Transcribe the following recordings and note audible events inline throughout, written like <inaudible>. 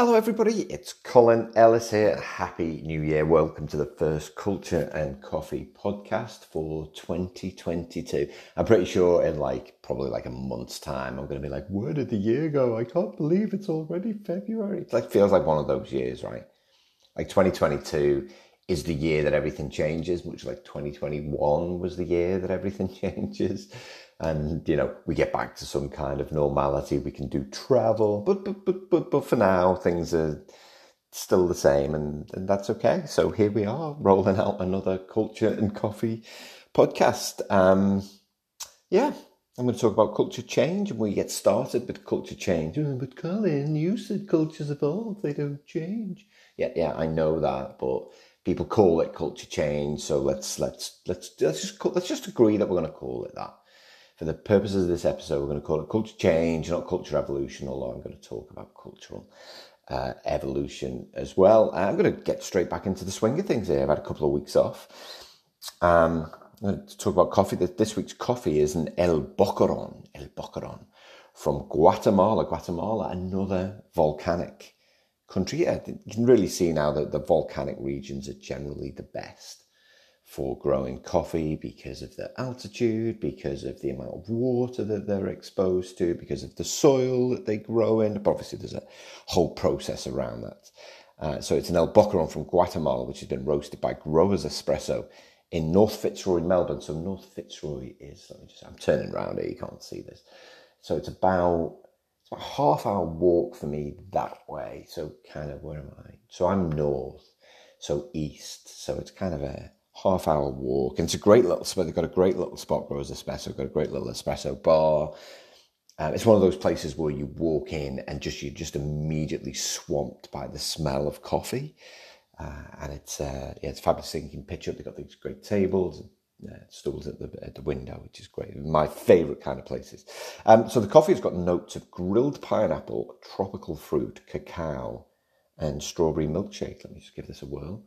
Hello, everybody. It's Colin Ellis here. Happy New Year. Welcome to the first Culture and Coffee podcast for 2022. I'm pretty sure in like probably like a month's time, I'm going to be like, where did the year go? I can't believe it's already February. It like feels like one of those years, right? Like 2022 is the year that everything changes, much like 2021 was the year that everything <laughs> changes and you know we get back to some kind of normality. We can do travel but but but but, but for now things are still the same and, and that's okay. So here we are rolling out another culture and coffee podcast. Um yeah i'm going to talk about culture change and we get started with culture change. Oh, but colin you said cultures evolve they don't change. Yeah yeah i know that but people call it culture change so let's let's let's let's just let's just agree that we're going to call it that for the purposes of this episode, we're going to call it culture change, not culture evolution, although I'm going to talk about cultural uh, evolution as well. I'm going to get straight back into the swing of things here. I've had a couple of weeks off. Um, I'm going to talk about coffee. This week's coffee is an El Boqueron, El Boqueron from Guatemala. Guatemala, another volcanic country. Yeah, you can really see now that the volcanic regions are generally the best for growing coffee because of the altitude, because of the amount of water that they're exposed to, because of the soil that they grow in. But obviously, there's a whole process around that. Uh, so it's an El Boqueron from Guatemala, which has been roasted by Growers Espresso in North Fitzroy, Melbourne. So North Fitzroy is, let me just, I'm turning around here, you can't see this. So it's about, it's about a half hour walk for me that way. So kind of, where am I? So I'm north, so east. So it's kind of a, half hour walk. And it's a great little spot. They've got a great little spot, Growers Espresso, They've got a great little espresso bar. Um, it's one of those places where you walk in and just you're just immediately swamped by the smell of coffee. Uh, and it's uh, yeah, it's fabulous thing. You can pitch up. They've got these great tables and uh, stools at the at the window, which is great. My favourite kind of places. Um, so the coffee has got notes of grilled pineapple, tropical fruit, cacao, and strawberry milkshake. Let me just give this a whirl.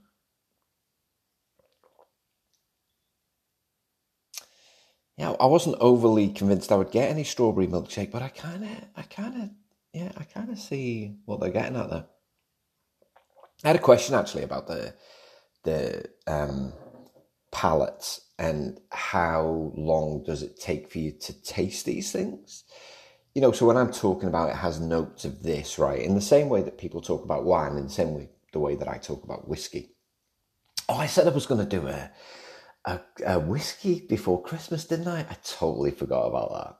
Yeah, I wasn't overly convinced I would get any strawberry milkshake, but I kind of, I kind of, yeah, I kind of see what they're getting at there. I had a question actually about the the um, palates and how long does it take for you to taste these things? You know, so when I'm talking about it has notes of this, right? In the same way that people talk about wine, in the same way the way that I talk about whiskey. Oh, I said I was going to do a a, a whiskey before Christmas, didn't I? I totally forgot about that.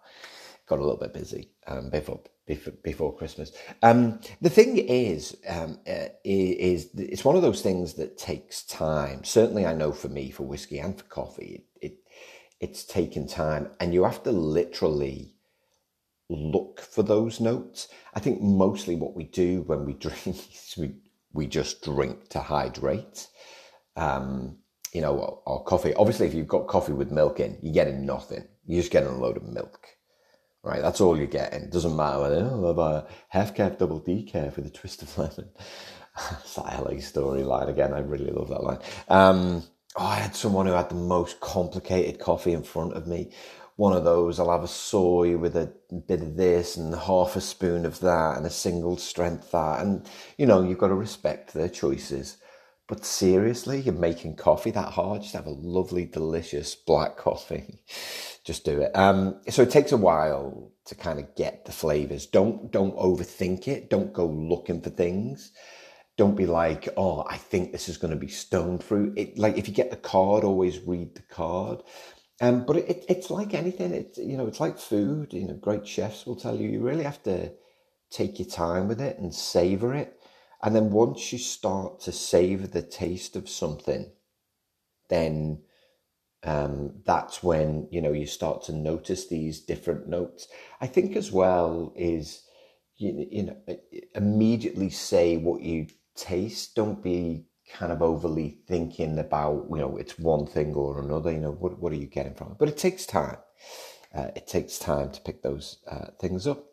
Got a little bit busy um, before, before before Christmas. Um, the thing is, um, uh, is it's one of those things that takes time. Certainly, I know for me, for whiskey and for coffee, it, it it's taken time, and you have to literally look for those notes. I think mostly what we do when we <laughs> drink is we we just drink to hydrate. Um, you know, or coffee. Obviously, if you've got coffee with milk in, you're getting nothing. You're just getting a load of milk, right? That's all you're getting. It doesn't matter whether, oh, I've a half cap double decaf with a twist of <laughs> lemon. it's LA story line again. I really love that line. Um, oh, I had someone who had the most complicated coffee in front of me. One of those, I'll have a soy with a bit of this and half a spoon of that and a single strength that. And, you know, you've got to respect their choices. But seriously, you're making coffee that hard? Just have a lovely, delicious black <laughs> coffee. Just do it. Um, so it takes a while to kind of get the flavors. Don't don't overthink it. Don't go looking for things. Don't be like, oh, I think this is going to be stone fruit. It, like if you get the card, always read the card. Um, but it, it's like anything. It's you know, it's like food. You know, great chefs will tell you you really have to take your time with it and savor it and then once you start to savor the taste of something, then um, that's when you know you start to notice these different notes. I think as well is you, you know immediately say what you taste. Don't be kind of overly thinking about you know it's one thing or another. You know what what are you getting from it? But it takes time. Uh, it takes time to pick those uh, things up.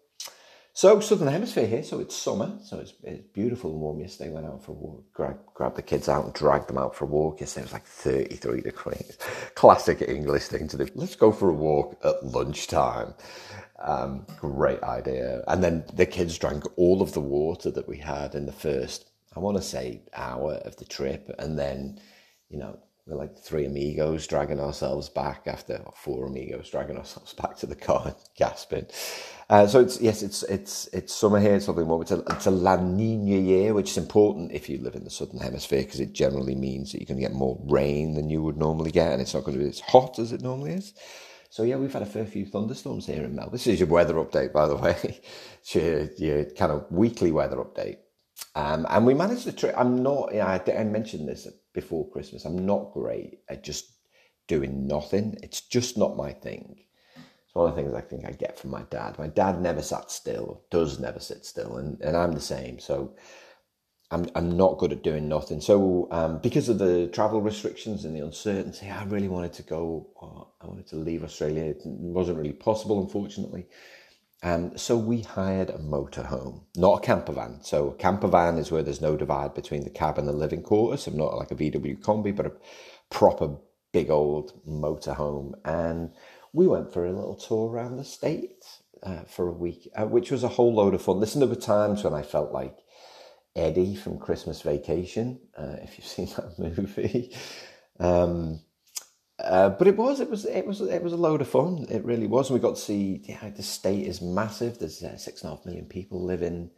So Southern Hemisphere here, so it's summer, so it's, it's beautiful and warm. Yesterday went out for a walk, grabbed, grabbed the kids out and dragged them out for a walk. Yesterday it was like 33 degrees. <laughs> Classic English thing to do. Let's go for a walk at lunchtime. Um, great idea. And then the kids drank all of the water that we had in the first, I want to say, hour of the trip. And then, you know, we're like three amigos dragging ourselves back after four amigos dragging ourselves <laughs> back to the car, and <laughs> gasping. Uh, so it's yes, it's it's it's summer here. It's something more. It's a, it's a La Nina year, which is important if you live in the southern hemisphere because it generally means that you're going to get more rain than you would normally get, and it's not going to be as hot as it normally is. So yeah, we've had a fair few thunderstorms here in Melbourne. This is your weather update, by the way. <laughs> it's your, your kind of weekly weather update. Um, and we managed to. Tri- I'm not. Yeah, I, I mentioned this before Christmas. I'm not great at just doing nothing. It's just not my thing. It's one of the things I think I get from my dad. My dad never sat still, does never sit still, and, and I'm the same. So I'm I'm not good at doing nothing. So um, because of the travel restrictions and the uncertainty, I really wanted to go. Oh, I wanted to leave Australia. It wasn't really possible, unfortunately. Um, so we hired a motorhome, not a camper van. So a camper van is where there's no divide between the cab and the living quarters. So not like a VW combi, but a proper big old motorhome. And we went for a little tour around the state uh, for a week, uh, which was a whole load of fun. Listen, there were times when I felt like Eddie from Christmas Vacation, uh, if you've seen that <laughs> movie. Um, uh, but it was, it was, it was, it was a load of fun. It really was. And we got to see, yeah, the state is massive. There's uh, six and a half million people living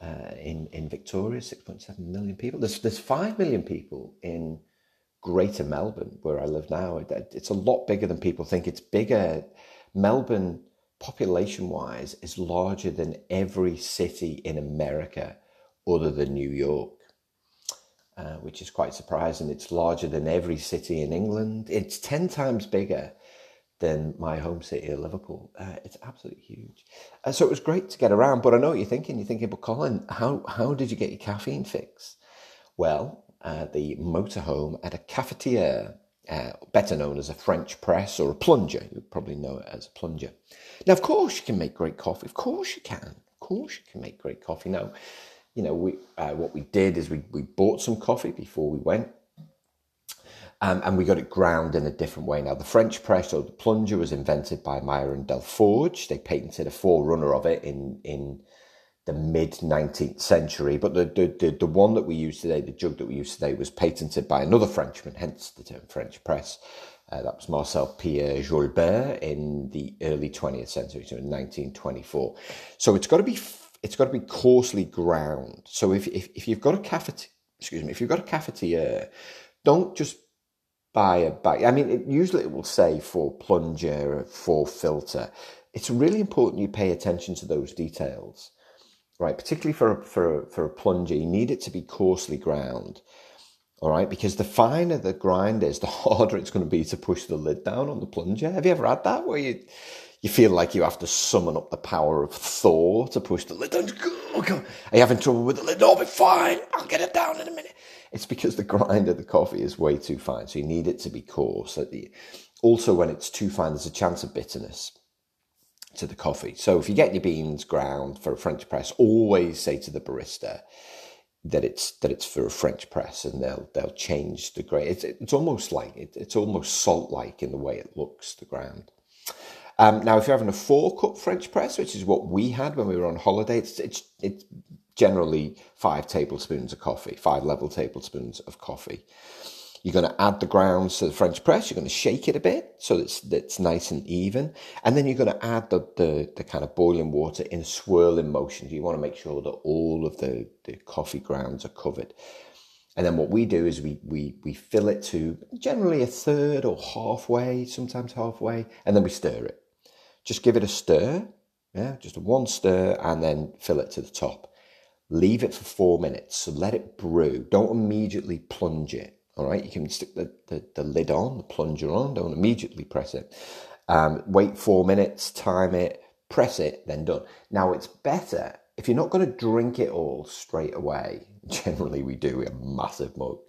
uh, in in Victoria. Six point seven million people. There's there's five million people in Greater Melbourne, where I live now. It, it's a lot bigger than people think. It's bigger. Melbourne, population wise, is larger than every city in America, other than New York. Uh, which is quite surprising. It's larger than every city in England. It's 10 times bigger than my home city of Liverpool. Uh, it's absolutely huge. Uh, so it was great to get around, but I know what you're thinking. You're thinking, but Colin, how, how did you get your caffeine fix? Well, uh, the motorhome at a cafetiere, uh, better known as a French press or a plunger. You probably know it as a plunger. Now, of course, you can make great coffee. Of course, you can. Of course, you can make great coffee. Now, you know, we uh, what we did is we we bought some coffee before we went. Um, and we got it ground in a different way. Now, the French press or the plunger was invented by Myron Delforge. They patented a forerunner of it in in the mid 19th century. But the, the, the, the, one that we use today, the jug that we use today, was patented by another Frenchman, hence the term French press. Uh, that was Marcel Pierre Jolbert in the early 20th century, so in 1924. So it's got to be it's got to be coarsely ground. So if, if, if you've got a cafetiere, excuse me, if you've got a cafetiere, don't just buy a bag. I mean, it, usually it will say for plunger, for filter. It's really important you pay attention to those details, right? Particularly for, for, for a plunger, you need it to be coarsely ground. All right, because the finer the grind is, the <laughs> harder it's going to be to push the lid down on the plunger. Have you ever had that where you you feel like you have to summon up the power of Thor to push the lid down. Oh, God. Are you having trouble with the lid? No, be fine. I'll get it down in a minute. It's because the grind of the coffee is way too fine. So you need it to be coarse. Also, when it's too fine, there's a chance of bitterness to the coffee. So if you get your beans ground for a French press, always say to the barista that it's that it's for a French press, and they'll they'll change the grade. It's it's almost like it, it's almost salt like in the way it looks the ground. Um, now, if you're having a four cup French press, which is what we had when we were on holiday, it's, it's, it's generally five tablespoons of coffee, five level tablespoons of coffee. You're going to add the grounds to the French press. You're going to shake it a bit so it's nice and even, and then you're going to add the, the, the kind of boiling water in a swirling motion. You want to make sure that all of the, the coffee grounds are covered. And then what we do is we, we, we fill it to generally a third or halfway, sometimes halfway, and then we stir it. Just give it a stir, yeah, just one stir, and then fill it to the top. Leave it for four minutes. So let it brew. Don't immediately plunge it. All right, you can stick the, the, the lid on, the plunger on. Don't immediately press it. Um, wait four minutes, time it, press it, then done. Now it's better if you're not going to drink it all straight away. <laughs> Generally, we do. a massive mugs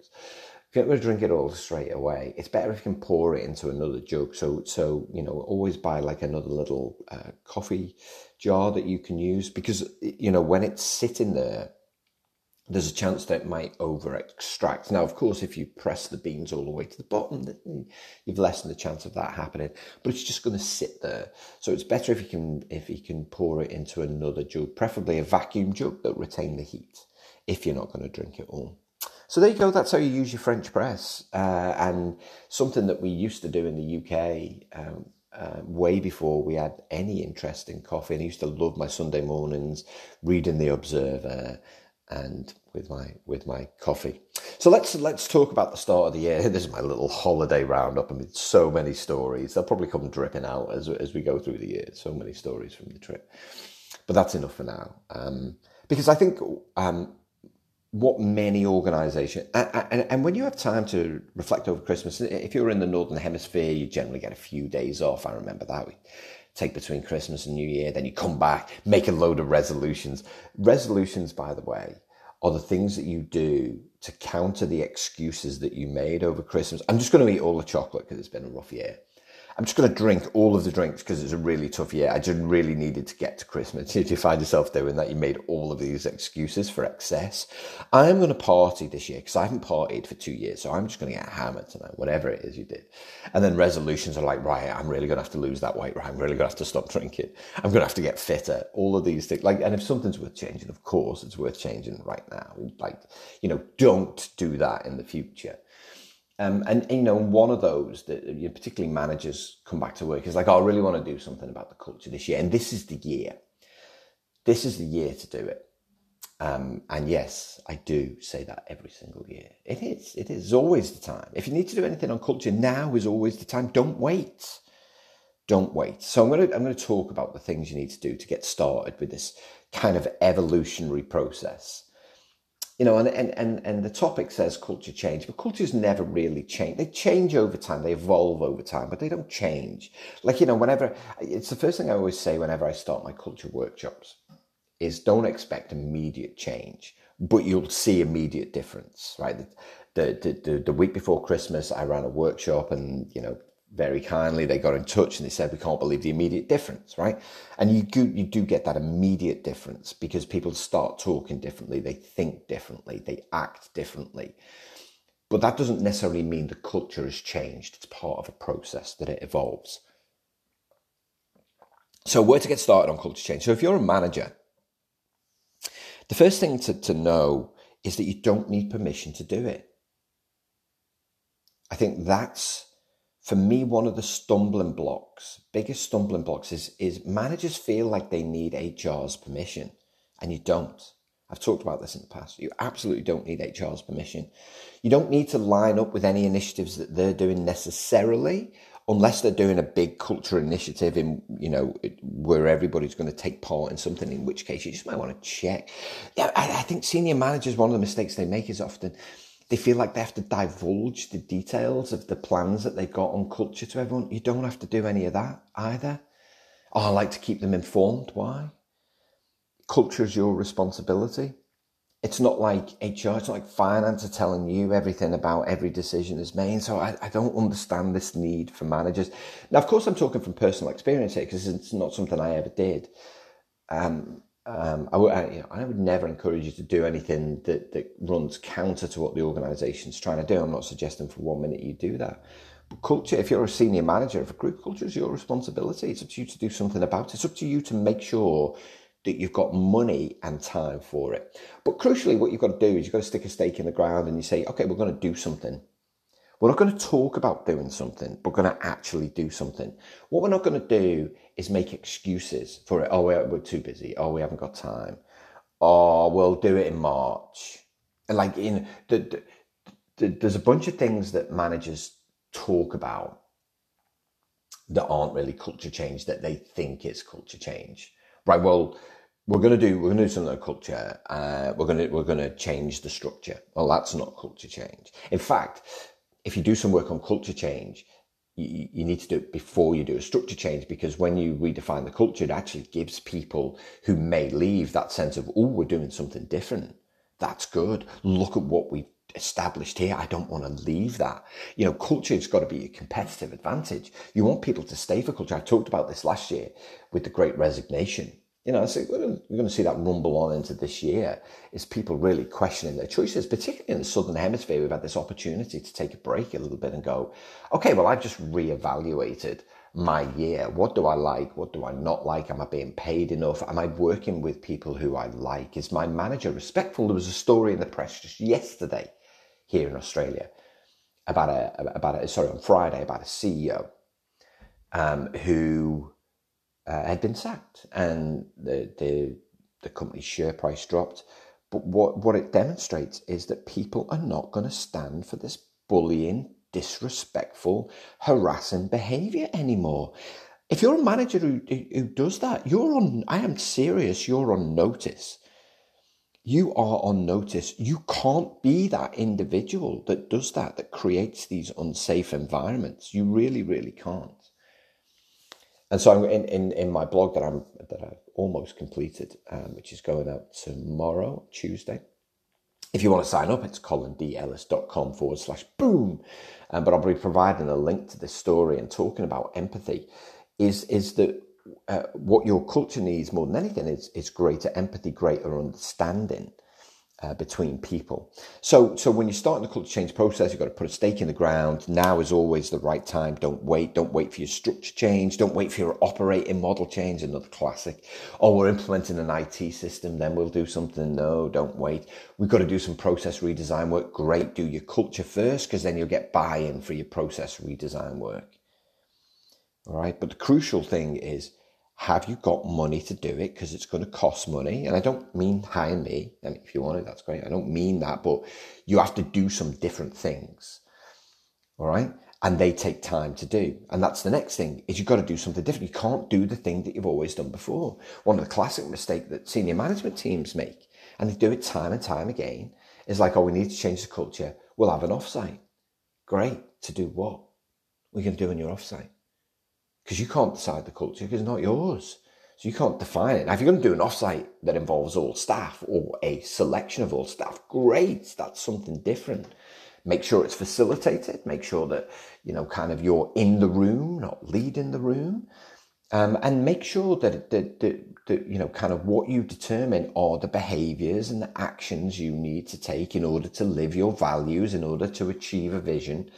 if you're going to drink it all straight away, it's better if you can pour it into another jug. So, so you know, always buy like another little uh, coffee jar that you can use because you know when it's sitting there, there's a chance that it might over extract. Now, of course, if you press the beans all the way to the bottom, you've lessened the chance of that happening. But it's just going to sit there. So it's better if you can if you can pour it into another jug, preferably a vacuum jug that retain the heat. If you're not going to drink it all. So there you go. That's how you use your French press, uh, and something that we used to do in the UK. Um, uh, way before we had any interest in coffee. And I used to love my Sunday mornings reading the Observer and with my with my coffee. So let's let's talk about the start of the year. <laughs> This is my little holiday roundup. I mean, so many stories. They'll probably come dripping out as as we go through the year. So many stories from the trip, but that's enough for now. Um, because I think um, what many organisations and, and, and, when you have time to reflect over Christmas, if you're in the northern hemisphere, you generally get a few days off. I remember that. We take between Christmas and New Year, then you come back, make a load of resolutions. Resolutions, by the way, are the things that you do to counter the excuses that you made over Christmas. I'm just going to eat all the chocolate because it's been a rough year. I'm just going to drink all of the drinks because it's a really tough year. I just really needed to get to Christmas. <laughs> If you find yourself doing that, you made all of these excuses for excess. I'm going to party this year because I haven't partied for two years. So I'm just going to get hammered tonight, whatever it is you did. And then resolutions are like, right, I'm really going to have to lose that weight. Right, I'm really going to have to stop drinking. I'm going to have to get fitter. All of these things. Like, and if something's worth changing, of course, it's worth changing right now. Like, you know, don't do that in the future. Um, and, you know, one of those that you know, particularly managers come back to work is like, oh, I really want to do something about the culture this year. And this is the year. This is the year to do it. Um, and yes, I do say that every single year. It is. It is always the time. If you need to do anything on culture, now is always the time. Don't wait. Don't wait. So I'm to I'm going to talk about the things you need to do to get started with this kind of evolutionary process you know, and, and, and, and the topic says culture change, but cultures never really change. They change over time, they evolve over time, but they don't change. Like, you know, whenever, it's the first thing I always say whenever I start my culture workshops is don't expect immediate change, but you'll see immediate difference, right? The, the, the, the week before Christmas, I ran a workshop and, you know, very kindly. They got in touch and they said we can't believe the immediate difference right? And you do you do get that immediate difference because people start talking differently. They think differently. They act differently. But that doesn't necessarily mean the culture has changed. It's part of a process that it evolves. So where to get started on culture change? So if you're a manager the first thing to, to know is that you don't need permission to do it. I think that's for me, one of the stumbling blocks, biggest stumbling blocks, is, is managers feel like they need HR's permission, and you don't. I've talked about this in the past. You absolutely don't need HR's permission. You don't need to line up with any initiatives that they're doing necessarily, unless they're doing a big culture initiative in, you know, where everybody's going to take part in something, in which case you just might want to check. Yeah, I, I think senior managers, one of the mistakes they make is often they feel like they have to divulge the details of the plans that they've got on culture to everyone. You don't have to do any of that either. Oh, I like to keep them informed. Why? Culture is your responsibility. It's not like HR, it's not like finance are telling you everything about every decision is made. So I, I don't understand this need for managers. Now, of course, I'm talking from personal experience here because it's not something I ever did. Um, um, I, would, I, you know, I would never encourage you to do anything that, that runs counter to what the organisation's trying to do. I'm not suggesting for one minute you do that. But culture, if you're a senior manager of a group, culture is your responsibility. It's up to you to do something about it. It's up to you to make sure that you've got money and time for it. But crucially, what you've got to do is you've got to stick a stake in the ground and you say, okay, we're going to do something. We're not going to talk about doing something, we're going to actually do something. What we're not going to do is make excuses for it. Oh, we're too busy. Oh, we haven't got time. Oh, we'll do it in March. And like in the, the, the, there's a bunch of things that managers talk about that aren't really culture change that they think is culture change. Right. Well, we're going to do we're going to do something culture. Uh, we're going to we're going to change the structure. Well, that's not culture change. In fact, if you do some work on culture change, you, you, need to do it before you do a structure change because when you redefine the culture, it actually gives people who may leave that sense of, oh, we're doing something different. That's good. Look at what we've established here. I don't want to leave that. You know, culture has got to be a competitive advantage. You want people to stay for culture. I talked about this last year with the great resignation. You know, so we're going to see that rumble on into this year is people really questioning their choices, particularly in the Southern Hemisphere. We've had this opportunity to take a break a little bit and go, okay, well, I've just reevaluated my year. What do I like? What do I not like? Am I being paid enough? Am I working with people who I like? Is my manager respectful? There was a story in the press just yesterday here in Australia about a, about a, sorry, on Friday about a CEO um, who uh, had been sacked and the, the, the company's share price dropped. But what, what it demonstrates is that people are not going to stand for this bullying, disrespectful, harassing behavior anymore. If you're a manager who, who does that, you're on, I am serious, you're on notice. You are on notice. You can't be that individual that does that, that creates these unsafe environments. You really, really can't. And so I'm in, in, in my blog that I'm that I've almost completed, um, which is going out tomorrow, Tuesday. If you want to sign up, it's colinellis.com forward slash boom. Um, but I'll be providing a link to this story and talking about empathy. Is is that uh, what your culture needs more than anything is is greater empathy, greater understanding, uh, between people. So, so when you're starting the culture change process, you've got to put a stake in the ground. Now is always the right time. Don't wait. Don't wait for your structure change. Don't wait for your operating model change. Another classic. Oh, we're implementing an IT system. Then we'll do something. No, don't wait. We've got to do some process redesign work. Great. Do your culture first because then you'll get buy-in for your process redesign work. All right. But the crucial thing is have you got money to do it? Because it's going to cost money. And I don't mean hire me. Mean, if you want it, that's great. I don't mean that, but you have to do some different things. All right. And they take time to do. And that's the next thing is you've got to do something different. You can't do the thing that you've always done before. One of the classic mistakes that senior management teams make, and they do it time and time again, is like, oh, we need to change the culture. We'll have an offsite. Great. To do what? We're going to do in your offsite because you can't decide the culture because it's not yours. So you can't define it. Now, if you're going to do an offsite that involves all staff or a selection of all staff, great. That's something different. Make sure it's facilitated. Make sure that, you know, kind of you're in the room, not leading the room. Um, and make sure that, that, that, that, you know, kind of what you determine are the behaviors and the actions you need to take in order to live your values, in order to achieve a vision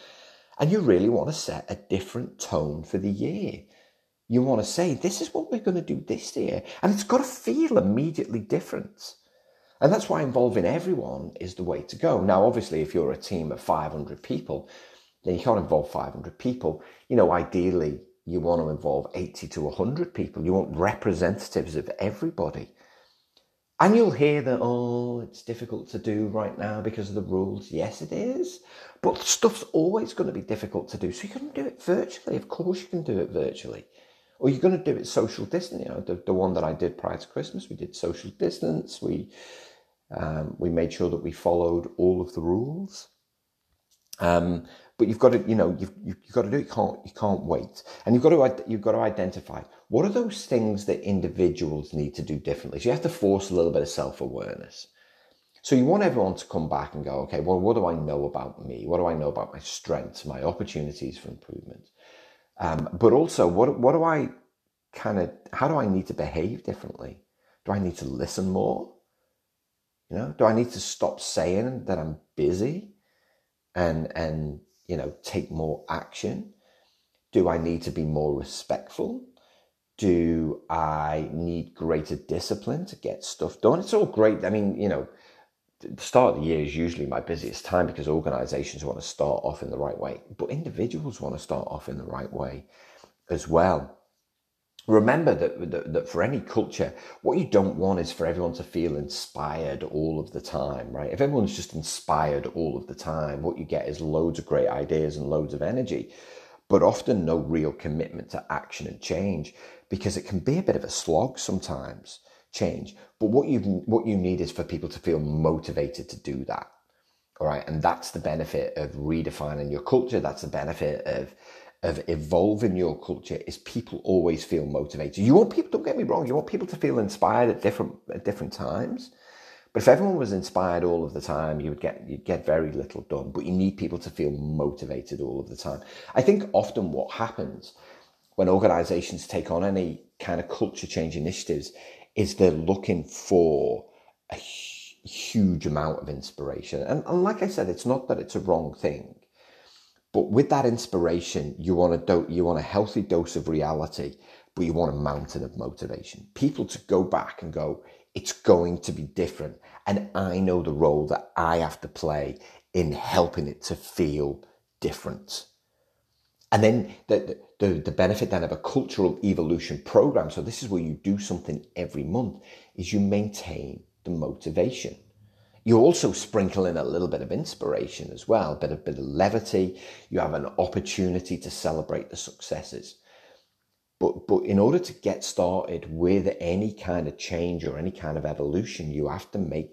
and you really want to set a different tone for the year. You want to say, this is what we're going to do this year. And it's got to feel immediately different. And that's why involving everyone is the way to go. Now, obviously, if you're a team of 500 people, then you can't involve 500 people. You know, ideally, you want to involve 80 to 100 people. You want representatives of everybody. And you'll hear that, oh, it's difficult to do right now because of the rules. Yes, it is. But stuff's always going to be difficult to do. So you can do it virtually. Of course, you can do it virtually. Or you're going to do it social distance. You know, the, the one that I did prior to Christmas, we did social distance. We, um, we made sure that we followed all of the rules. Um, but you've got to, you know, you've, you've got to do it. You can't, you can't wait. And you've got to, you've got to identify what are those things that individuals need to do differently? So you have to force a little bit of self awareness. So you want everyone to come back and go, okay, well, what do I know about me? What do I know about my strengths, my opportunities for improvement? Um, but also, what, what do I kind of, how do I need to behave differently? Do I need to listen more? You know, do I need to stop saying that I'm busy and, and, you know, take more action? Do I need to be more respectful? Do I need greater discipline to get stuff done? It's all great. I mean, you know, the start of the year is usually my busiest time because organizations want to start off in the right way, but individuals want to start off in the right way as well. Remember that, that, that, for any culture, what you don't want is for everyone to feel inspired all of the time, right? If everyone's just inspired all of the time, what you get is loads of great ideas and loads of energy, but often no real commitment to action and change because it can be a bit of a slog sometimes change. But what you what you need is for people to feel motivated to do that all right? And that's the benefit of redefining your culture. That's the benefit of of evolving your culture is people always feel motivated. You want people don't get me wrong you want people to feel inspired at different at different times. But if everyone was inspired all of the time, you would get you'd get very little done. But you need people to feel motivated all of the time. I think often what happens when organizations take on any kind of culture change initiatives is they're looking for a huge amount of inspiration. And, and like I said, it's not that it's a wrong thing, but with that inspiration, you want a do- you want a healthy dose of reality, but you want a mountain of motivation. People to go back and go, it's going to be different, and I know the role that I have to play in helping it to feel different. And then the, the, the benefit then of a cultural evolution program, so this is where you do something every month, is you maintain the motivation. You also sprinkle in a little bit of inspiration as well, a bit, a bit of levity. You have an opportunity to celebrate the successes. But, but in order to get started with any kind of change or any kind of evolution, you have to make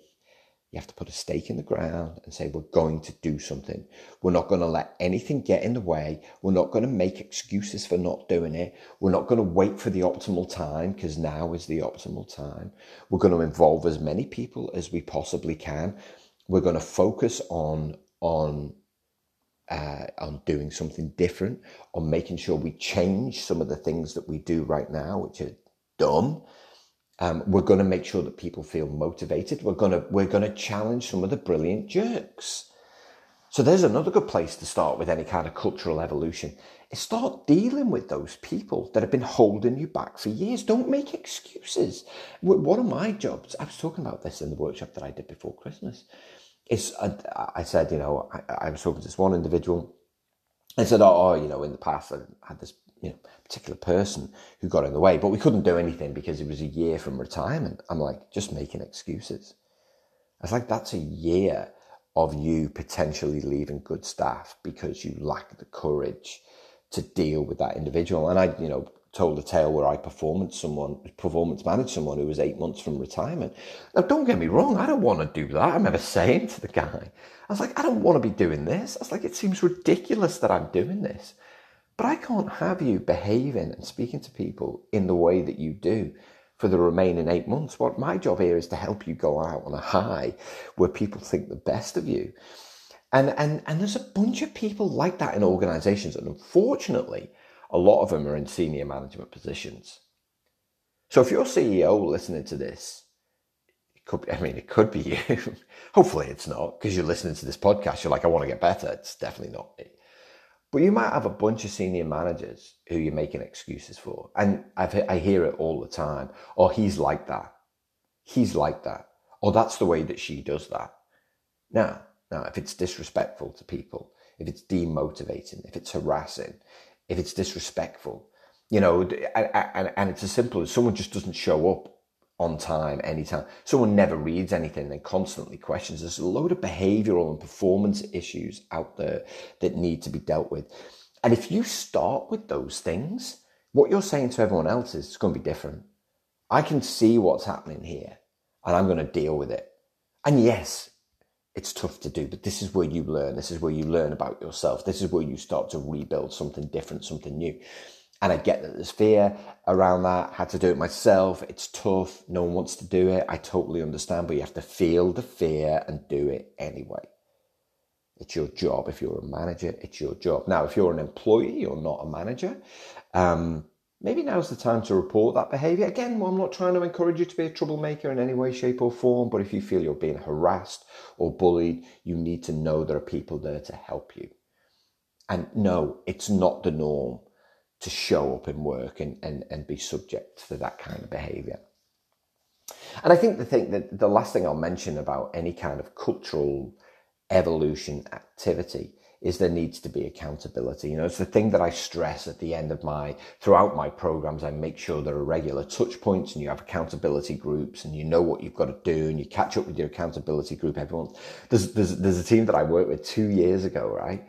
you have to put a stake in the ground and say, we're going to do something. We're not going to let anything get in the way. We're not going to make excuses for not doing it. We're not going to wait for the optimal time because now is the optimal time. We're going to involve as many people as we possibly can. We're going to focus on, on, uh, on doing something different, on making sure we change some of the things that we do right now, which are dumb um, we're going to make sure that people feel motivated. We're going to we're going to challenge some of the brilliant jerks. So there's another good place to start with any kind of cultural evolution. Is start dealing with those people that have been holding you back for years. Don't make excuses. One of my jobs, I was talking about this in the workshop that I did before Christmas. Is I, I said, you know, I, I was talking to this one individual. I said, oh, you know, in the past I had this you know, particular person who got in the way, but we couldn't do anything because it was a year from retirement. I'm like, just making excuses. I was like, that's a year of you potentially leaving good staff because you lack the courage to deal with that individual. And I, you know, told a tale where I performance someone, performance managed someone who was eight months from retirement. Now, don't get me wrong, I don't want to do that. I remember <laughs> saying to the guy, I was like, I don't want to be doing this. I was like, it seems ridiculous that I'm doing this. But I can't have you behaving and speaking to people in the way that you do for the remaining eight months. What my job here is to help you go out on a high where people think the best of you. And, and, and there's a bunch of people like that in organizations. And unfortunately, a lot of them are in senior management positions. So if you're CEO listening to this, it could be, I mean, it could be you. <laughs> Hopefully it's not because you're listening to this podcast. You're like, I want to get better. It's definitely not me. But you might have a bunch of senior managers who you're making excuses for. And I've, I hear it all the time. Oh, he's like that. He's like that. Or that's the way that she does that. Now, now, if it's disrespectful to people, if it's demotivating, if it's harassing, if it's disrespectful, you know, and, and, and it's as simple as someone just doesn't show up on time, anytime. Someone never reads anything and constantly questions. There's a load of behavioral and performance issues out there that need to be dealt with. And if you start with those things, what you're saying to everyone else is it's going to be different. I can see what's happening here and I'm going to deal with it. And yes, it's tough to do, but this is where you learn. This is where you learn about yourself. This is where you start to rebuild something different, something new. And I get that there's fear around that. Had to do it myself. It's tough. No one wants to do it. I totally understand, but you have to feel the fear and do it anyway. It's your job. If you're a manager, it's your job. Now, if you're an employee, you're not a manager. Um, maybe now's the time to report that behavior. Again, well, I'm not trying to encourage you to be a troublemaker in any way, shape, or form, but if you feel you're being harassed or bullied, you need to know there are people there to help you. And no, it's not the norm to show up in work and, and, and be subject to that kind of behavior. And I think the thing that the last thing I'll mention about any kind of cultural evolution activity is there needs to be accountability. You know, it's the thing that I stress at the end of my, throughout my programs, I make sure there are regular touch points and you have accountability groups and you know what you've got to do and you catch up with your accountability group everyone. There's, there's, there's a team that I worked with two years ago, right?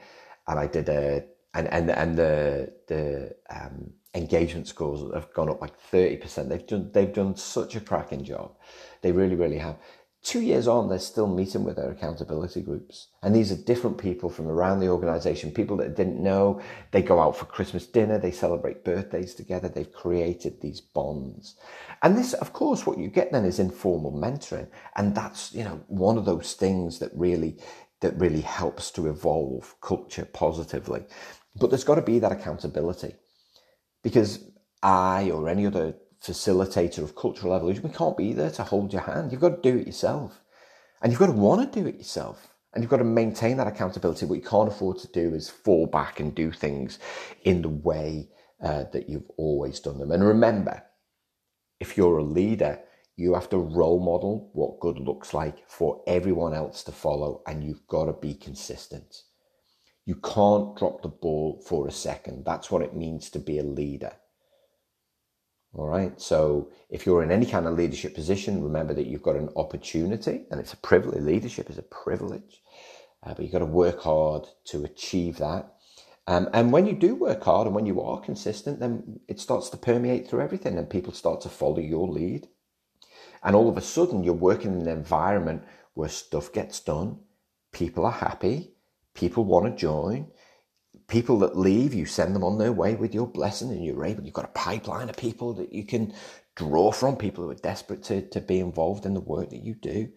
And I did a and and and the the um, engagement scores have gone up like thirty percent. They've done they've done such a cracking job. They really really have. Two years on, they're still meeting with their accountability groups, and these are different people from around the organisation. People that didn't know. They go out for Christmas dinner. They celebrate birthdays together. They've created these bonds, and this, of course, what you get then is informal mentoring, and that's you know one of those things that really that really helps to evolve culture positively. But there's got to be that accountability because I or any other facilitator of cultural evolution. We can't be there to hold your hand. You've got to do it yourself. And you've got to want to do it yourself. And you've got to maintain that accountability. What you can't afford to do is fall back and do things in the way uh, that you've always done them. And remember, if you're a leader, you have to role model what good looks like for everyone else to follow, and you've got to be consistent. You can't drop the ball for a second. That's what it means to be a leader. All right. So if you're in any kind of leadership position, remember that you've got an opportunity and it's a privilege. Leadership is a privilege, uh, but you've got to work hard to achieve that. Um, and when you do work hard and when you are consistent, then it starts to permeate through everything and people start to follow your lead. And all of a sudden, you're working in an environment where stuff gets done, people are happy, people want to join, people that leave, you send them on their way with your blessing and you're able, you've got a pipeline of people that you can draw from, people who are desperate to, to be involved in the work that you do.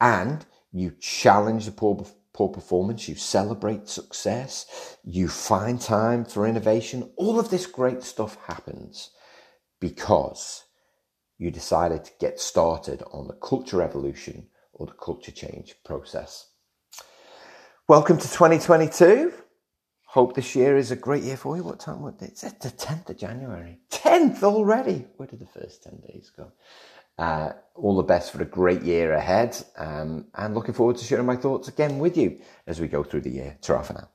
And you challenge the poor, poor performance, you celebrate success, you find time for innovation. All of this great stuff happens because you decided to get started on the culture evolution or the culture change process. Welcome to 2022. Hope this year is a great year for you. What time? What It's the 10th of January. 10th already. Where did the first 10 days go? Uh, all the best for a great year ahead. Um, and looking forward to sharing my thoughts again with you as we go through the year. Ta for now.